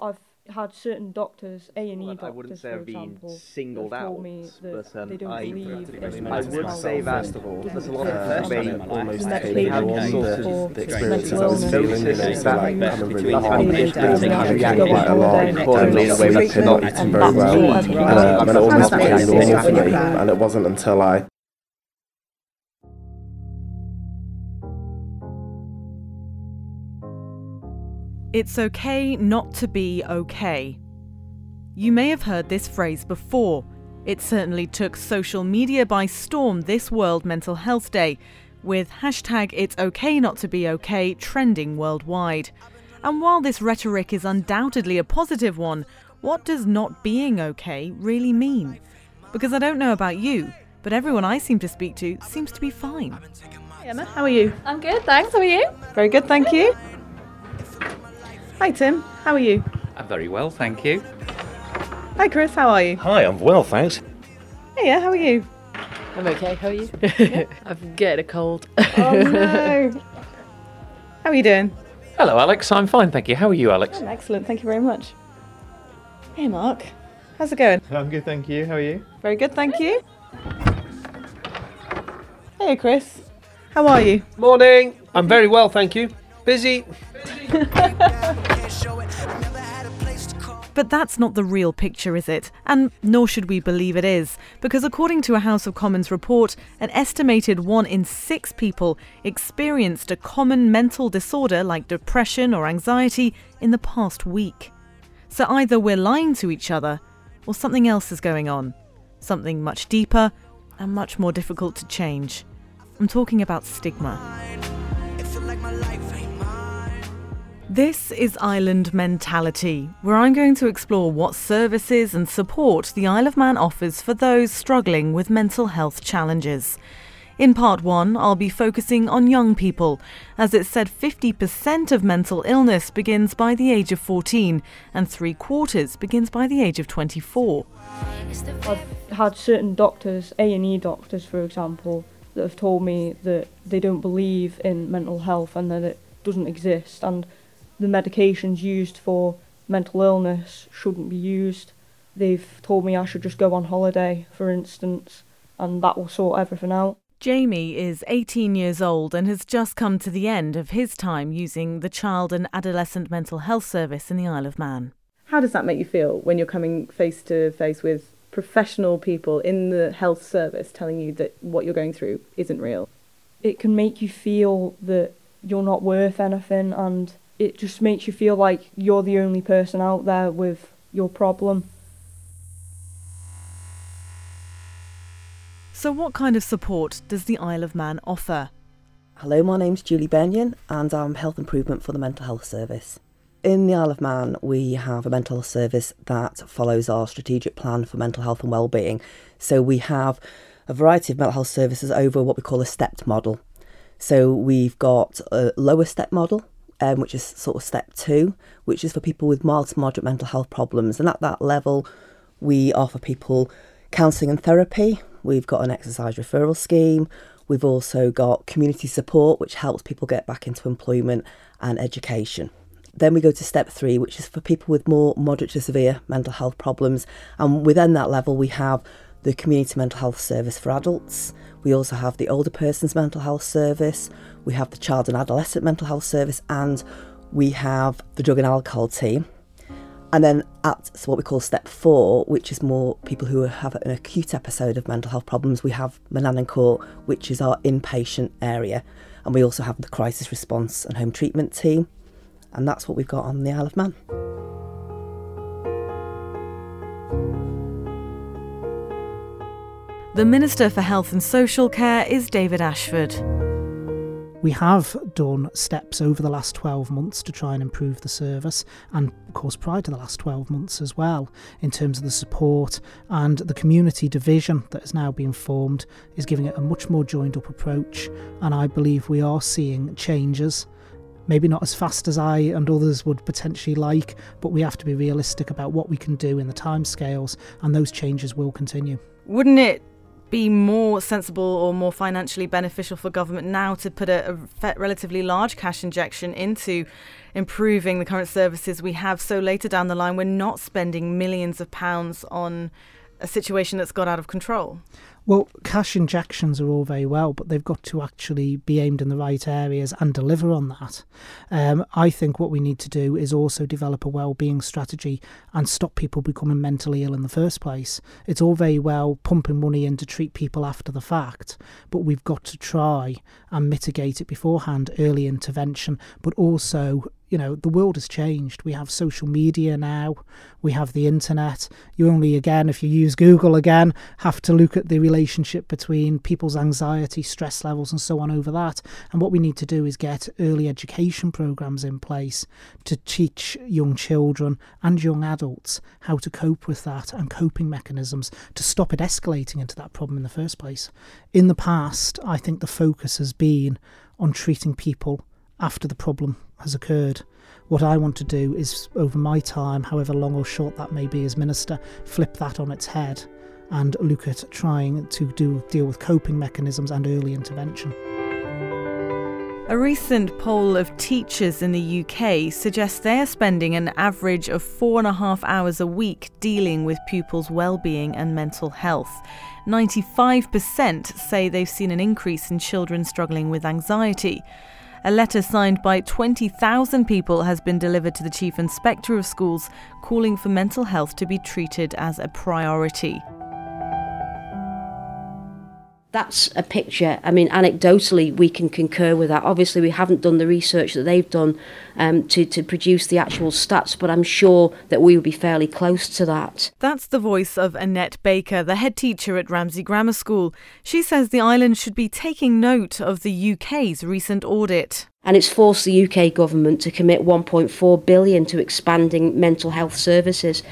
I've had certain doctors, A and E Well, doctors, I wouldn't say for I've been example, singled have told out, me that but um, they don't I, believe in I mental would health. say that First of all, there's a lot of I've me done it in my life. almost The taken medication all used sorts for of the experiences mental as illness, notices that that mess I'm between really the having holidays issues and and the reacting holiday quite a lot and accordingly in a way that's treatment not and very that's well. all I've got. and it almost How's that became going? normal for me, Yeah. and it wasn't until I It's okay not to be okay. You may have heard this phrase before. It certainly took social media by storm this World Mental Health Day, with hashtag It's Okay Not to Be Okay trending worldwide. And while this rhetoric is undoubtedly a positive one, what does not being okay really mean? Because I don't know about you, but everyone I seem to speak to seems to be fine. Hey Emma, how are you? I'm good, thanks. How are you? Very good, thank you. Hi Tim, how are you? I'm very well, thank you. Hi Chris, how are you? Hi, I'm well, thanks. Hey, how are you? I'm okay. How are you? I'm getting a cold. Oh no. how are you doing? Hello, Alex. I'm fine, thank you. How are you, Alex? I'm excellent, thank you very much. Hey Mark, how's it going? I'm good, thank you. How are you? Very good, thank you. Hey Chris, how are you? Morning. I'm very well, thank you. Busy. But that's not the real picture, is it? And nor should we believe it is, because according to a House of Commons report, an estimated one in six people experienced a common mental disorder like depression or anxiety in the past week. So either we're lying to each other, or something else is going on. Something much deeper and much more difficult to change. I'm talking about stigma. This is Island Mentality, where I'm going to explore what services and support the Isle of Man offers for those struggling with mental health challenges. In part one, I'll be focusing on young people, as it's said 50% of mental illness begins by the age of 14 and three quarters begins by the age of 24. I've had certain doctors, A and E doctors, for example, that have told me that they don't believe in mental health and that it doesn't exist, and the medications used for mental illness shouldn't be used. They've told me I should just go on holiday, for instance, and that will sort everything out. Jamie is 18 years old and has just come to the end of his time using the Child and Adolescent Mental Health Service in the Isle of Man. How does that make you feel when you're coming face to face with professional people in the health service telling you that what you're going through isn't real? It can make you feel that you're not worth anything, and it just makes you feel like you're the only person out there with your problem. So, what kind of support does the Isle of Man offer? Hello, my name's Julie Benyon and I'm Health Improvement for the Mental Health Service. In the Isle of Man, we have a mental health service that follows our strategic plan for mental health and wellbeing. So we have a variety of mental health services over what we call a stepped model. So we've got a lower step model, um, which is sort of step two, which is for people with mild to moderate mental health problems. And at that level, we offer people counselling and therapy. We've got an exercise referral scheme. We've also got community support, which helps people get back into employment and education. Then we go to step three, which is for people with more moderate to severe mental health problems. And within that level, we have the community mental health service for adults. We also have the older person's mental health service. We have the child and adolescent mental health service, and we have the drug and alcohol team. And then at what we call step four, which is more people who have an acute episode of mental health problems, we have Manannan Court, which is our inpatient area. And we also have the crisis response and home treatment team. And that's what we've got on the Isle of Man. The Minister for Health and Social Care is David Ashford. We have done steps over the last 12 months to try and improve the service, and of course, prior to the last 12 months as well, in terms of the support. And the community division that has now been formed is giving it a much more joined up approach. And I believe we are seeing changes. Maybe not as fast as I and others would potentially like, but we have to be realistic about what we can do in the timescales, and those changes will continue. Wouldn't it be more sensible or more financially beneficial for government now to put a, a relatively large cash injection into improving the current services we have so later down the line we're not spending millions of pounds on a situation that's got out of control? Well, cash injections are all very well, but they've got to actually be aimed in the right areas and deliver on that. Um, I think what we need to do is also develop a well-being strategy and stop people becoming mentally ill in the first place. It's all very well pumping money in to treat people after the fact, but we've got to try and mitigate it beforehand, early intervention, but also you know, the world has changed. We have social media now, we have the internet. You only, again, if you use Google again, have to look at the relationship between people's anxiety, stress levels, and so on over that. And what we need to do is get early education programs in place to teach young children and young adults how to cope with that and coping mechanisms to stop it escalating into that problem in the first place. In the past, I think the focus has been on treating people after the problem has occurred. What I want to do is, over my time, however long or short that may be as minister, flip that on its head and look at trying to do deal with coping mechanisms and early intervention. A recent poll of teachers in the UK suggests they are spending an average of four and a half hours a week dealing with pupils' well-being and mental health. 95% say they've seen an increase in children struggling with anxiety. A letter signed by 20,000 people has been delivered to the Chief Inspector of Schools calling for mental health to be treated as a priority that's a picture. I mean, anecdotally, we can concur with that. Obviously, we haven't done the research that they've done um, to, to produce the actual stats, but I'm sure that we would be fairly close to that. That's the voice of Annette Baker, the head teacher at Ramsey Grammar School. She says the island should be taking note of the UK's recent audit. And it's forced the UK government to commit 1.4 billion to expanding mental health services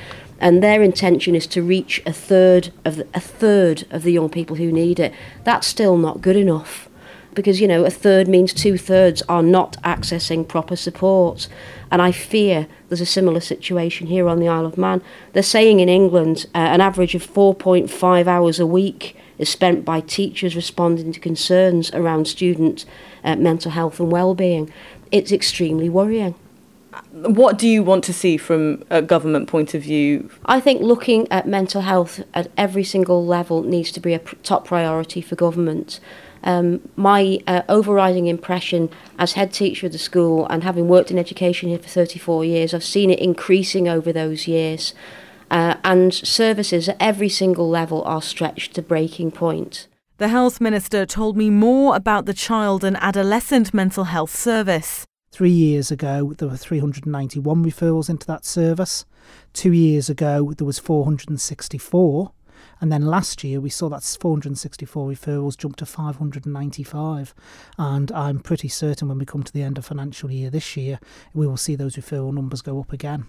and their intention is to reach a third of the, a third of the young people who need it. That's still not good enough because you know a third means two thirds are not accessing proper support, and I fear there's a similar situation here on the Isle of Man. They're saying in England uh, an average of 4.5 hours a week is spent by teachers responding to concerns around student uh, mental health and well-being. It's extremely worrying what do you want to see from a government point of view? I think looking at mental health at every single level needs to be a pr- top priority for government. Um, my uh, overriding impression as head teacher of the school and having worked in education here for 34 years, I've seen it increasing over those years. Uh, and services at every single level are stretched to breaking point. The Health Minister told me more about the Child and Adolescent Mental Health Service. Three years ago, there were 391 referrals into that service. Two years ago, there was 464. And then last year, we saw that 464 referrals jump to 595. And I'm pretty certain when we come to the end of financial year this year, we will see those referral numbers go up again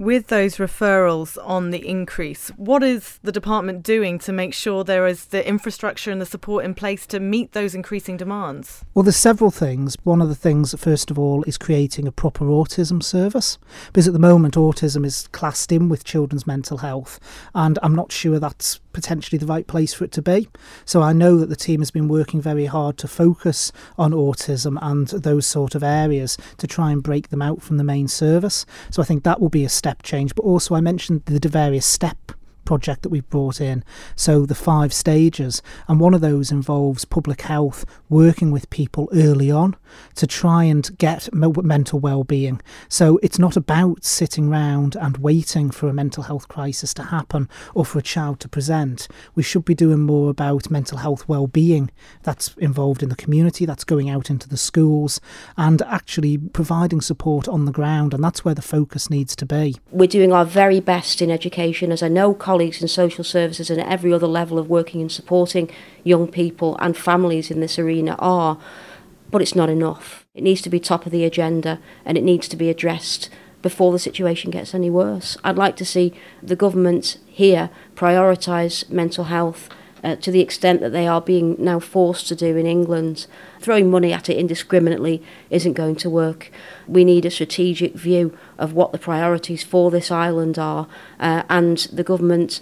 with those referrals on the increase, what is the department doing to make sure there is the infrastructure and the support in place to meet those increasing demands? Well, there's several things. One of the things, first of all, is creating a proper autism service because at the moment autism is classed in with children's mental health, and I'm not sure that's potentially the right place for it to be. So I know that the team has been working very hard to focus on autism and those sort of areas to try and break them out from the main service. So I think that will be a step change. But also, I mentioned the various step project that we've brought in. So the five stages, and one of those involves public health working with people early on to try and get mental well-being. So it's not about sitting around and waiting for a mental health crisis to happen or for a child to present. We should be doing more about mental health well-being that's involved in the community, that's going out into the schools and actually providing support on the ground and that's where the focus needs to be. We're doing our very best in education as I know colleagues in social services and at every other level of working and supporting young people and families in this arena are, but it's not enough. It needs to be top of the agenda and it needs to be addressed before the situation gets any worse. I'd like to see the government here prioritise mental health uh, to the extent that they are being now forced to do in England. Throwing money at it indiscriminately isn't going to work. We need a strategic view of what the priorities for this island are, uh, and the government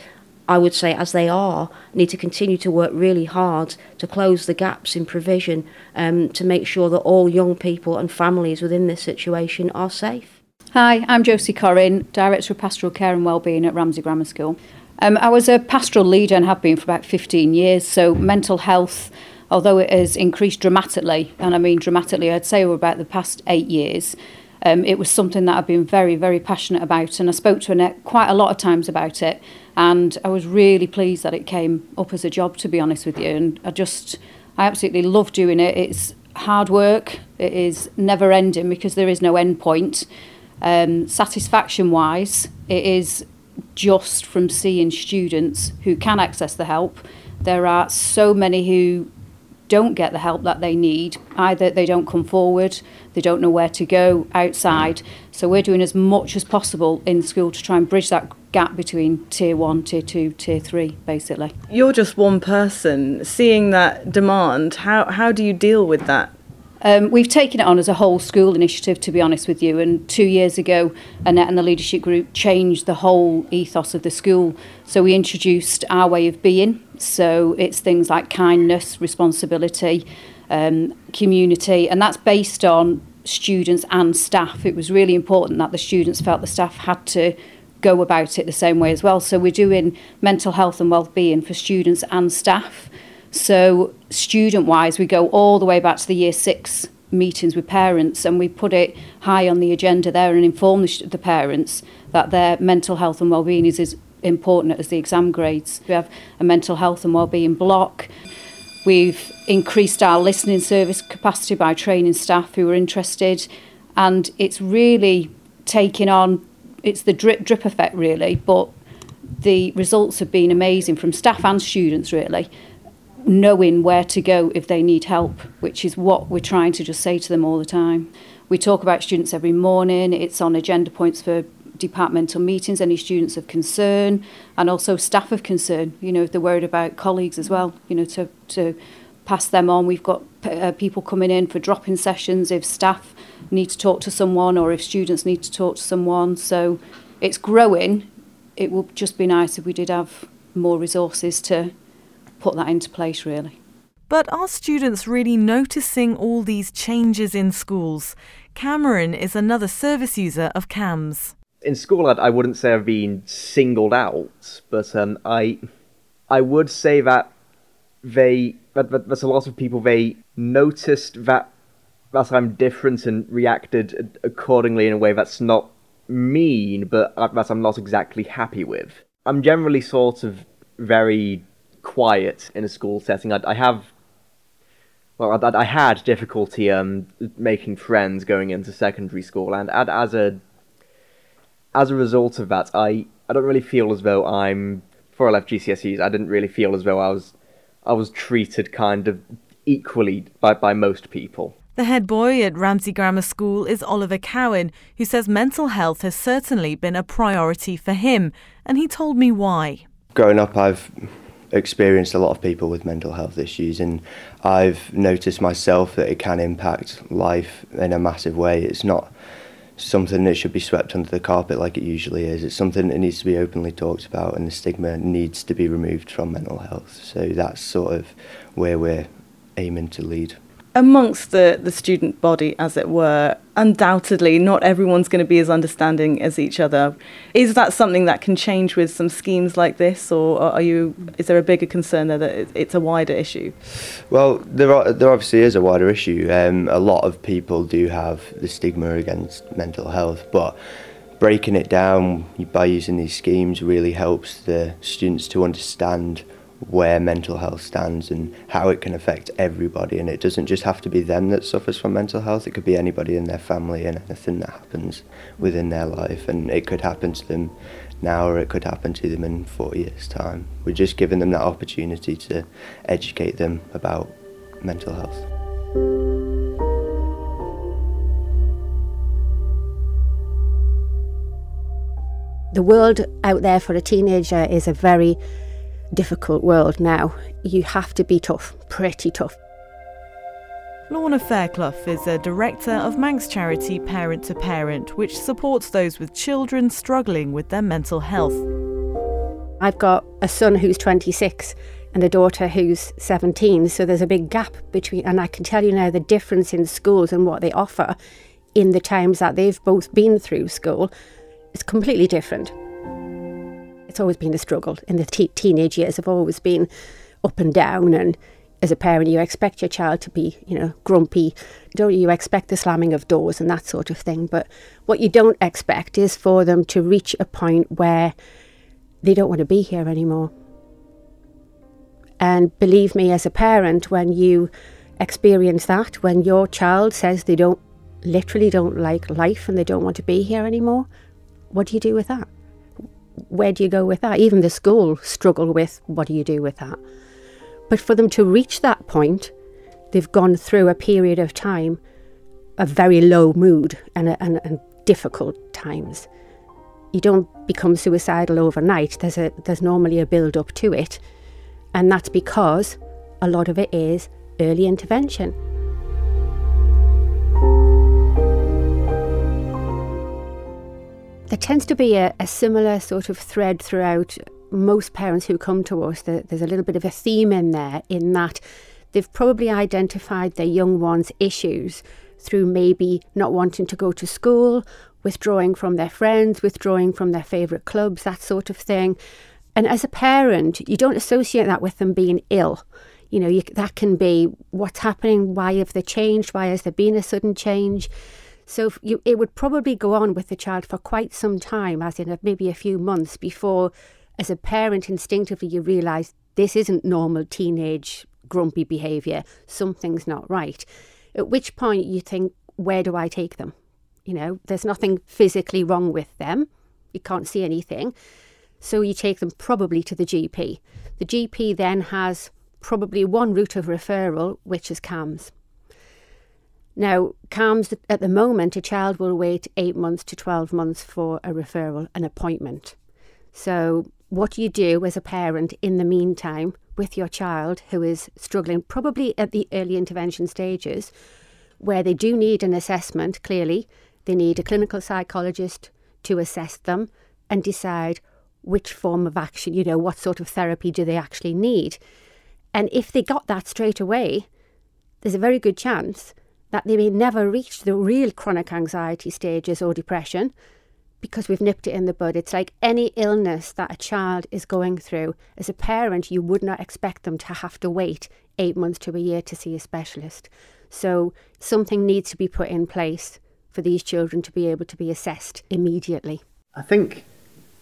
I would say, as they are, need to continue to work really hard to close the gaps in provision um, to make sure that all young people and families within this situation are safe. Hi, I'm Josie Corrin, Director of Pastoral Care and Wellbeing at Ramsey Grammar School. Um, I was a pastoral leader and have been for about 15 years, so mental health, although it has increased dramatically, and I mean dramatically, I'd say over about the past eight years, um, it was something that I've been very, very passionate about, and I spoke to Annette quite a lot of times about it, and I was really pleased that it came up as a job, to be honest with you, and I just, I absolutely love doing it. It's hard work, it is never ending because there is no end point. Um, satisfaction wise, it is just from seeing students who can access the help. There are so many who don't get the help that they need. Either they don't come forward, they don't know where to go outside. So we're doing as much as possible in school to try and bridge that gap between tier one, tier two, tier three, basically. You're just one person. Seeing that demand, how, how do you deal with that? Um, we've taken it on as a whole school initiative, to be honest with you. And two years ago, Annette and the leadership group changed the whole ethos of the school. So we introduced our way of being. So it's things like kindness, responsibility, um, community, and that's based on students and staff. It was really important that the students felt the staff had to go about it the same way as well. So we're doing mental health and well-being for students and staff. So student-wise, we go all the way back to the year six meetings with parents and we put it high on the agenda there and inform the, the parents that their mental health and well-being is as important as the exam grades. We have a mental health and well-being block. We've increased our listening service capacity by training staff who are interested and it's really taking on it's the drip drip effect really but the results have been amazing from staff and students really knowing where to go if they need help, which is what we're trying to just say to them all the time. We talk about students every morning, it's on agenda points for departmental meetings, any students of concern, and also staff of concern, you know, if they're worried about colleagues as well, you know, to, to pass them on. We've got uh, people coming in for drop-in sessions if staff need to talk to someone or if students need to talk to someone. So it's growing. It would just be nice if we did have more resources to put that into place, really. But are students really noticing all these changes in schools? Cameron is another service user of CAMHS. In school, I'd, I wouldn't say I've been singled out, but um, I, I would say that they that, that there's a lot of people they noticed that that I'm different and reacted accordingly in a way that's not mean, but that I'm not exactly happy with. I'm generally sort of very quiet in a school setting. I, I have, well, I, I, had difficulty um, making friends going into secondary school, and, and as a as a result of that, I, I don't really feel as though I'm before I left GCSEs. I didn't really feel as though I was I was treated kind of equally by, by most people. The head boy at Ramsey Grammar School is Oliver Cowan, who says mental health has certainly been a priority for him, and he told me why. Growing up, I've experienced a lot of people with mental health issues and I've noticed myself that it can impact life in a massive way. It's not something that should be swept under the carpet like it usually is. It's something that needs to be openly talked about and the stigma needs to be removed from mental health. So that's sort of where we're aiming to lead amongst the, the student body, as it were, undoubtedly not everyone's going to be as understanding as each other. Is that something that can change with some schemes like this, or are you? Is there a bigger concern there that it's a wider issue? Well, there are, there obviously is a wider issue. Um, a lot of people do have the stigma against mental health, but breaking it down by using these schemes really helps the students to understand where mental health stands and how it can affect everybody. And it doesn't just have to be them that suffers from mental health, it could be anybody in their family and anything that happens within their life. And it could happen to them now or it could happen to them in 40 years' time. We're just giving them that opportunity to educate them about mental health. The world out there for a teenager is a very difficult world now. You have to be tough, pretty tough. Lorna Fairclough is a director of Manx charity Parent to Parent, which supports those with children struggling with their mental health. I've got a son who's 26 and a daughter who's 17, so there's a big gap between, and I can tell you now the difference in schools and what they offer in the times that they've both been through school is completely different. It's always been a struggle. In the te- teenage years, have always been up and down, and as a parent, you expect your child to be, you know, grumpy. Don't you expect the slamming of doors and that sort of thing? But what you don't expect is for them to reach a point where they don't want to be here anymore. And believe me, as a parent, when you experience that, when your child says they don't literally don't like life and they don't want to be here anymore, what do you do with that? Where do you go with that? Even the school struggle with what do you do with that? But for them to reach that point, they've gone through a period of time of very low mood and, and, and difficult times. You don't become suicidal overnight. There's a there's normally a build up to it, and that's because a lot of it is early intervention. There tends to be a, a similar sort of thread throughout most parents who come to us. There's a little bit of a theme in there, in that they've probably identified their young ones' issues through maybe not wanting to go to school, withdrawing from their friends, withdrawing from their favourite clubs, that sort of thing. And as a parent, you don't associate that with them being ill. You know, you, that can be what's happening, why have they changed, why has there been a sudden change? So you, it would probably go on with the child for quite some time, as in uh, maybe a few months, before, as a parent, instinctively you realise this isn't normal teenage grumpy behaviour. Something's not right. At which point you think, where do I take them? You know, there's nothing physically wrong with them. You can't see anything. So you take them probably to the GP. The GP then has probably one route of referral, which is CAMHS. Now, CAMHS, at the moment, a child will wait eight months to 12 months for a referral, an appointment. So, what do you do as a parent in the meantime with your child who is struggling, probably at the early intervention stages, where they do need an assessment, clearly? They need a clinical psychologist to assess them and decide which form of action, you know, what sort of therapy do they actually need. And if they got that straight away, there's a very good chance that they may never reach the real chronic anxiety stages or depression because we've nipped it in the bud. It's like any illness that a child is going through. As a parent, you would not expect them to have to wait eight months to a year to see a specialist. So something needs to be put in place for these children to be able to be assessed immediately. I think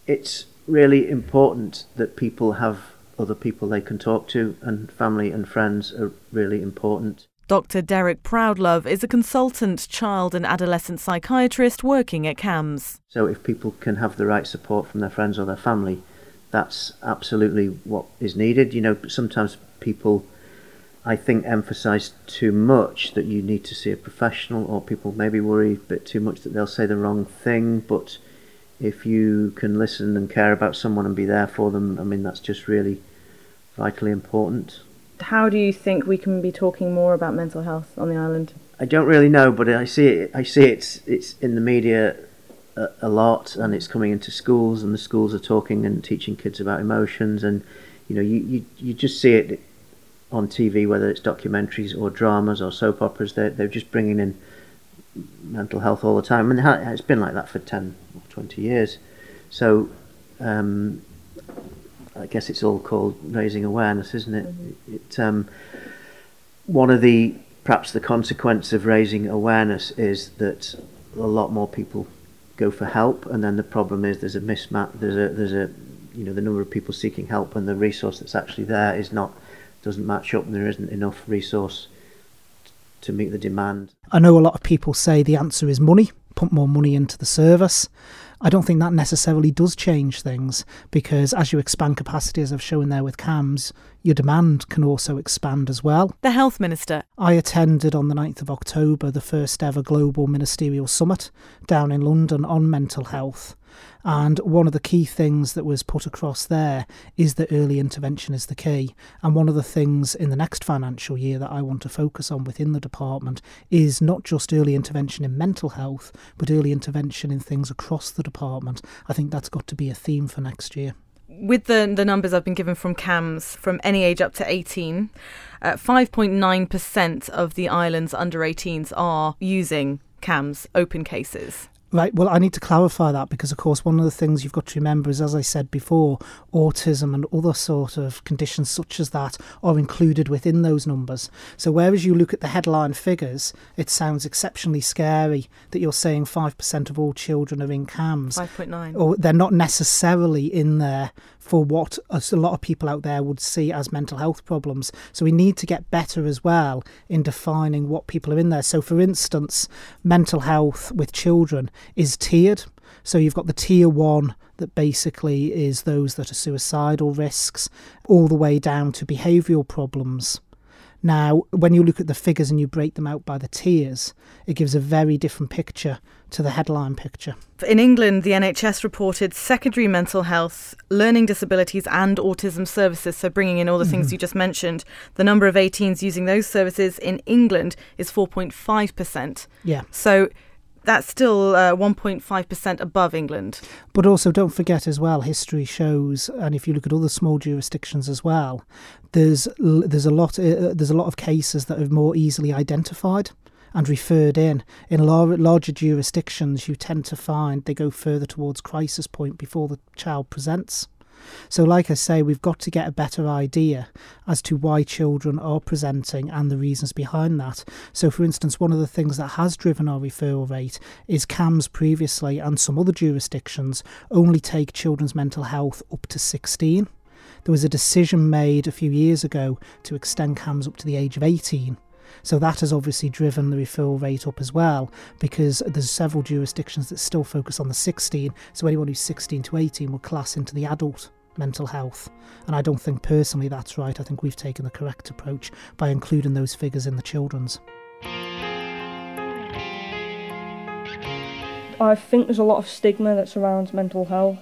it's really important that people have other people they can talk to, and family and friends are really important. Dr. Derek Proudlove is a consultant child and adolescent psychiatrist working at CAMHS. So, if people can have the right support from their friends or their family, that's absolutely what is needed. You know, sometimes people, I think, emphasize too much that you need to see a professional, or people maybe worry a bit too much that they'll say the wrong thing. But if you can listen and care about someone and be there for them, I mean, that's just really vitally important how do you think we can be talking more about mental health on the island? I don't really know, but I see it. I see it's it's in the media a, a, lot, and it's coming into schools, and the schools are talking and teaching kids about emotions, and you know, you you, you just see it on TV, whether it's documentaries or dramas or soap operas. They're they're just bringing in mental health all the time, and it's been like that for ten or twenty years. So um, I guess it's all called raising awareness, isn't it? Mm-hmm. It um, one of the perhaps the consequence of raising awareness is that a lot more people go for help, and then the problem is there's a mismatch. There's a there's a you know the number of people seeking help and the resource that's actually there is not doesn't match up, and there isn't enough resource to meet the demand. I know a lot of people say the answer is money. Put more money into the service. I don't think that necessarily does change things because as you expand capacity, as I've shown there with CAMHS, your demand can also expand as well. The Health Minister. I attended on the 9th of October the first ever Global Ministerial Summit down in London on mental health. And one of the key things that was put across there is that early intervention is the key. And one of the things in the next financial year that I want to focus on within the department is not just early intervention in mental health, but early intervention in things across the department. I think that's got to be a theme for next year. with the the numbers I've been given from CAMHS, from any age up to 18, uh, 5.9% of the island's under 18s are using CAMHS open cases. Right. Well, I need to clarify that because, of course, one of the things you've got to remember is, as I said before, autism and other sort of conditions such as that are included within those numbers. So, whereas you look at the headline figures, it sounds exceptionally scary that you're saying 5% of all children are in CAMHS. 5.9. Or they're not necessarily in there for what a lot of people out there would see as mental health problems. So we need to get better as well in defining what people are in there. So, for instance, mental health with children is tiered. So you've got the tier one that basically is those that are suicidal risks, all the way down to behavioural problems. Now, when you look at the figures and you break them out by the tiers, it gives a very different picture to the headline picture. In England, the NHS reported secondary mental health, learning disabilities, and autism services. So, bringing in all the mm-hmm. things you just mentioned, the number of 18s using those services in England is 4.5%. Yeah. So, that's still uh, 1.5% above England. But also, don't forget as well, history shows, and if you look at other small jurisdictions as well, there's there's a lot uh, there's a lot of cases that are more easily identified and referred in. In lar- larger jurisdictions, you tend to find they go further towards crisis point before the child presents. So, like I say, we've got to get a better idea as to why children are presenting and the reasons behind that. So, for instance, one of the things that has driven our referral rate is CAMHS previously and some other jurisdictions only take children's mental health up to 16. There was a decision made a few years ago to extend CAMHS up to the age of 18. So that has obviously driven the referral rate up as well because there's several jurisdictions that still focus on the 16. So anyone who's 16 to 18 will class into the adult mental health. And I don't think personally that's right. I think we've taken the correct approach by including those figures in the children's. I think there's a lot of stigma that surrounds mental health.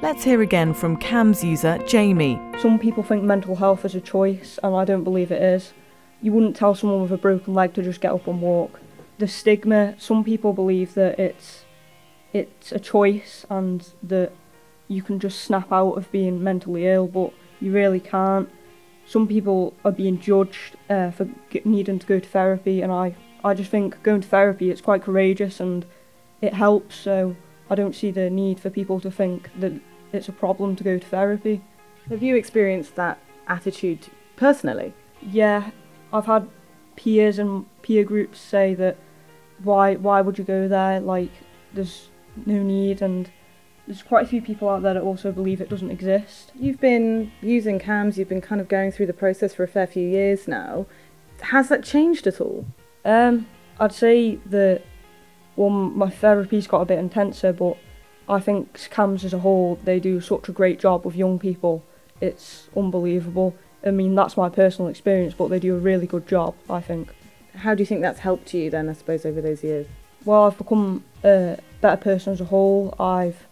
Let's hear again from CAMHS user Jamie. Some people think mental health is a choice, and I don't believe it is. You wouldn't tell someone with a broken leg to just get up and walk. The stigma, some people believe that it's it's a choice and that you can just snap out of being mentally ill, but you really can't. Some people are being judged uh, for needing to go to therapy, and I, I just think going to therapy it's quite courageous and it helps. So I don't see the need for people to think that it's a problem to go to therapy. Have you experienced that attitude personally? Yeah, I've had peers and peer groups say that why why would you go there? Like there's no need and there's quite a few people out there that also believe it doesn't exist. You've been using CAMHS, you've been kind of going through the process for a fair few years now. Has that changed at all? Um, I'd say that well, my therapy's got a bit intenser, but I think CAMHS as a whole, they do such a great job with young people. It's unbelievable. I mean, that's my personal experience, but they do a really good job, I think. How do you think that's helped you then, I suppose, over those years? Well, I've become a better person as a whole. I've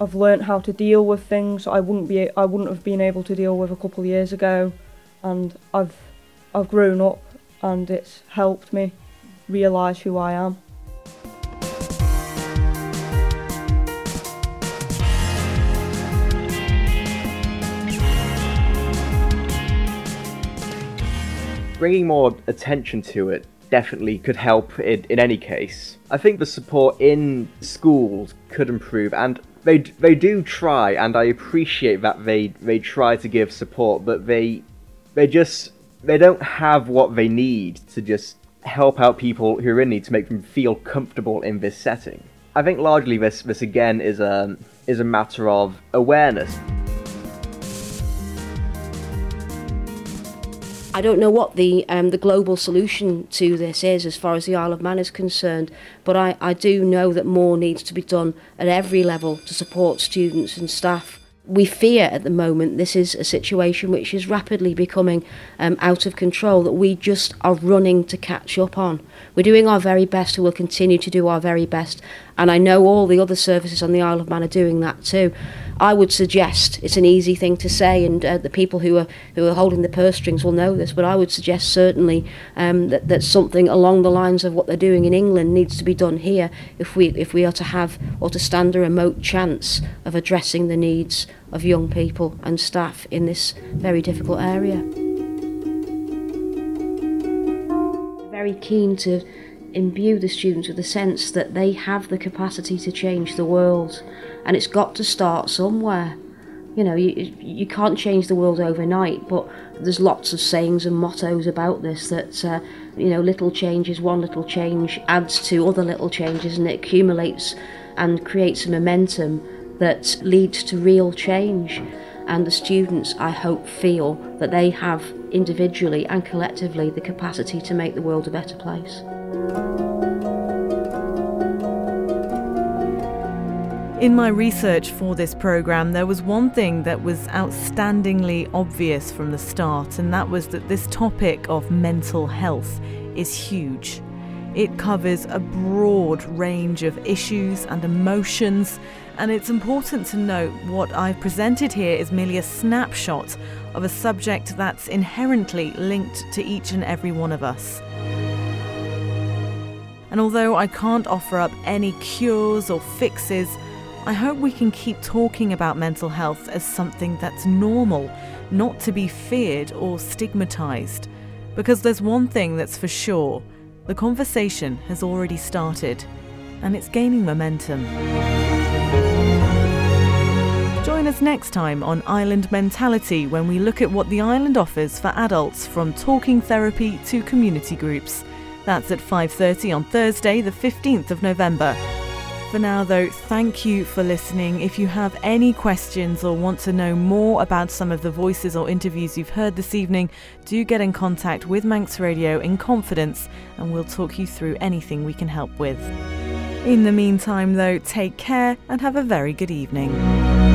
I've learned how to deal with things I wouldn't be I wouldn't have been able to deal with a couple of years ago, and I've I've grown up, and it's helped me realise who I am. Bringing more attention to it definitely could help in, in any case. I think the support in schools could improve, and they they do try, and I appreciate that they they try to give support, but they they just they don't have what they need to just help out people who are in need to make them feel comfortable in this setting. I think largely this this again is a is a matter of awareness. I don't know what the um, the global solution to this is as far as the Isle of Man is concerned, but I, I do know that more needs to be done at every level to support students and staff. We fear at the moment this is a situation which is rapidly becoming um, out of control that we just are running to catch up on. We're doing our very best and we'll continue to do our very best And I know all the other services on the Isle of Man are doing that too. I would suggest it's an easy thing to say, and uh, the people who are who are holding the purse strings will know this. But I would suggest certainly um, that that something along the lines of what they're doing in England needs to be done here if we if we are to have or to stand a remote chance of addressing the needs of young people and staff in this very difficult area. Very keen to imbue the students with the sense that they have the capacity to change the world and it's got to start somewhere. You know, you, you can't change the world overnight, but there's lots of sayings and mottos about this that, uh, you know, little changes, one little change adds to other little changes and it accumulates and creates a momentum that leads to real change. And the students, I hope, feel that they have individually and collectively the capacity to make the world a better place. In my research for this programme, there was one thing that was outstandingly obvious from the start, and that was that this topic of mental health is huge. It covers a broad range of issues and emotions, and it's important to note what I've presented here is merely a snapshot of a subject that's inherently linked to each and every one of us. And although I can't offer up any cures or fixes, I hope we can keep talking about mental health as something that's normal, not to be feared or stigmatised. Because there's one thing that's for sure the conversation has already started, and it's gaining momentum. Join us next time on Island Mentality when we look at what the island offers for adults from talking therapy to community groups. That's at 5:30 on Thursday, the 15th of November. For now, though, thank you for listening. If you have any questions or want to know more about some of the voices or interviews you've heard this evening, do get in contact with Manx Radio in confidence and we'll talk you through anything we can help with. In the meantime, though, take care and have a very good evening.